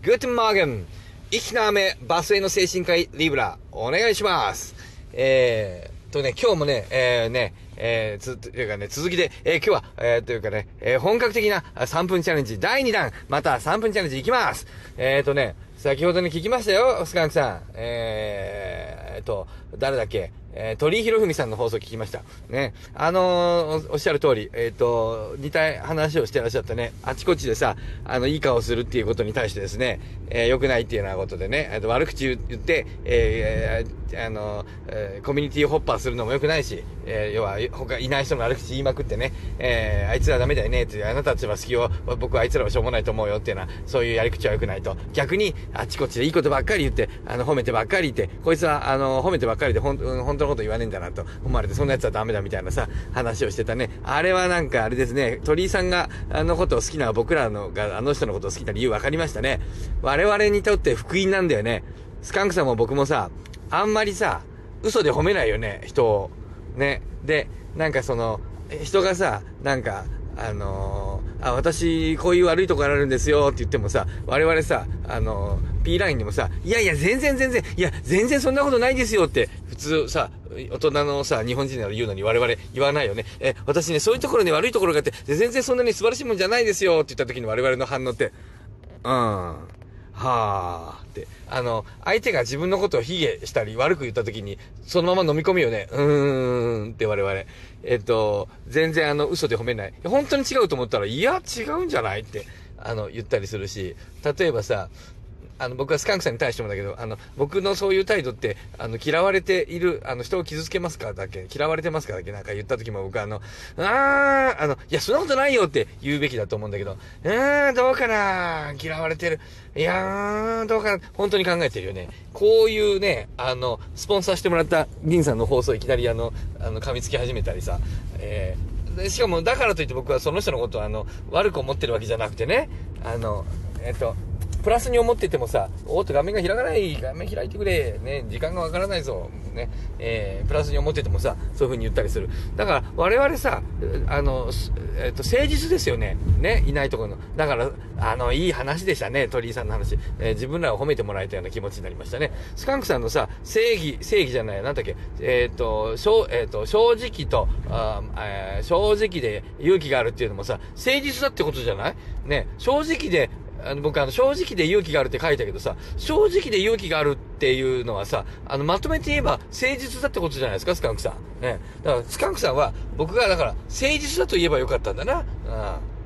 グッテンマーゲン。息の雨、バスへの精神科医、リブラ、お願いします。えー、とね、今日もね、えー、ね、えー、つ、というかね、続きで、えー、今日は、えー、というかね、えー、本格的な3分チャレンジ第2弾、また3分チャレンジいきます。えーとね、先ほどね、聞きましたよ、スカンクさん。えーと、誰だっけ？えー、鳥居博文さんの放送聞きました。ね。あのー、おっしゃる通り、えっ、と、似た話をしてらっしゃってね、あちこちでさ、あの、いい顔するっていうことに対してですね、えー、良くないっていうようなことでね、えーと悪口言って、えー、あの、えーコミュニティホッパーするのも良くないし、えー要は、他いない人の悪口言いまくってね、えーあいつらダメだよねって、あなたたちは好きよ、僕はあいつらはしょうもないと思うよっていうような、そういうやり口は良くないと。逆に、あちこちでいいことばっかり言って、あの、褒めてばっかり言って、こいつは、あの、褒めてばっかりで、ほん、うん当のこと言わねえんだなと思われて、そんな奴はダメだみたいなさ、話をしてたね。あれはなんか、あれですね、鳥居さんが、あのことを好きな僕らのが、あの人のことを好きな理由分かりましたね。我々にとって福音なんだよね。スカンクさんも僕もさ、あんまりさ、嘘で褒めないよね、人を。ね。で、なんかその、人がさ、なんか、あのーあ、私、こういう悪いとこあるんですよって言ってもさ、我々さ、あのー P ラインにもさ、いやいや、全然全然、いや、全然そんなことないですよって、普通さ、大人のさ、日本人なら言うのに我々言わないよね。え、私ね、そういうところに悪いところがあって、全然そんなに素晴らしいもんじゃないですよって言った時に我々の反応って、うん。はあって、あの、相手が自分のことを卑下したり悪く言った時に、そのまま飲み込むよね。うーんって我々。えっと、全然あの、嘘で褒めない。本当に違うと思ったら、いや、違うんじゃないって、あの、言ったりするし、例えばさ、あの、僕はスカンクさんに対してもだけど、あの、僕のそういう態度って、あの、嫌われている、あの、人を傷つけますかだけ嫌われてますかだけなんか言った時も僕はあの、あー、あの、いや、そんなことないよって言うべきだと思うんだけど、うーん、どうかな嫌われてる。いやー、どうかな本当に考えてるよね。こういうね、あの、スポンサーしてもらった銀さんの放送いきなりあの、あの、噛みつき始めたりさ、えーしかも、だからといって僕はその人のことをあの、悪く思ってるわけじゃなくてね、あの、えっと、プラスに思っててもさ、おっと画面が開かない、画面開いてくれ、ね、時間がわからないぞ、ね、えー、プラスに思っててもさ、そういう風に言ったりする。だから、我々さ、あの、えっ、と、誠実ですよね。ね、いないところの。だから、あの、いい話でしたね、鳥居さんの話。えー自分らを褒めてもらえたような気持ちになりましたね。スカンクさんのさ、正義、正義じゃない、なんだっけ、えっ、と、正、えっ、と、正直と、あえー正直で勇気があるっていうのもさ、誠実だってことじゃない？ね、正直で、あの、僕あの、正直で勇気があるって書いたけどさ、正直で勇気があるっていうのはさ、あの、まとめて言えば誠実だってことじゃないですか、スカンクさん。ね。だから、スカンクさんは、僕がだから、誠実だと言えばよかったんだな。うん。